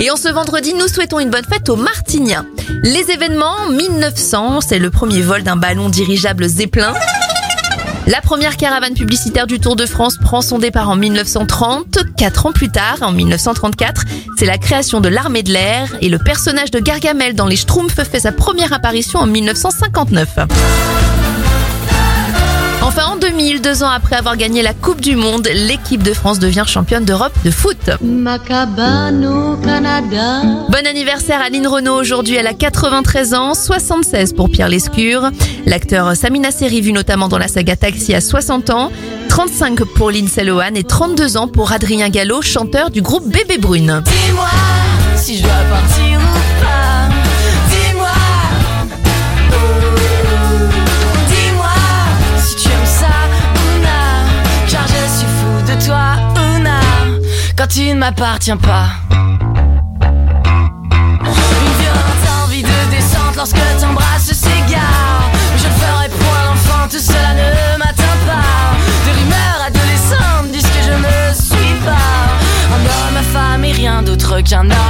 Et en ce vendredi, nous souhaitons une bonne fête aux Martiniens. Les événements, 1900, c'est le premier vol d'un ballon dirigeable Zeppelin. La première caravane publicitaire du Tour de France prend son départ en 1930. Quatre ans plus tard, en 1934, c'est la création de l'armée de l'air et le personnage de Gargamel dans les Schtroumpfs fait sa première apparition en 1959. Enfin, en 2000, deux ans après avoir gagné la Coupe du Monde, l'équipe de France devient championne d'Europe de foot. Ma cabane au Canada. Bon anniversaire à Lynn Renault aujourd'hui, elle a 93 ans, 76 pour Pierre Lescure. L'acteur Samina Seri, vu notamment dans la saga Taxi, a 60 ans, 35 pour Lindsay Lohan et 32 ans pour Adrien Gallo, chanteur du groupe Bébé Brune. Dis-moi si je dois partir toi ou non. Quand tu ne m'appartiens pas. Une violente envie de descente lorsque t'embrasses s'égare. Je ne ferai point l'enfant, tout cela ne m'atteint pas. Des rumeurs adolescentes disent que je ne suis pas un homme, ma femme et rien d'autre qu'un homme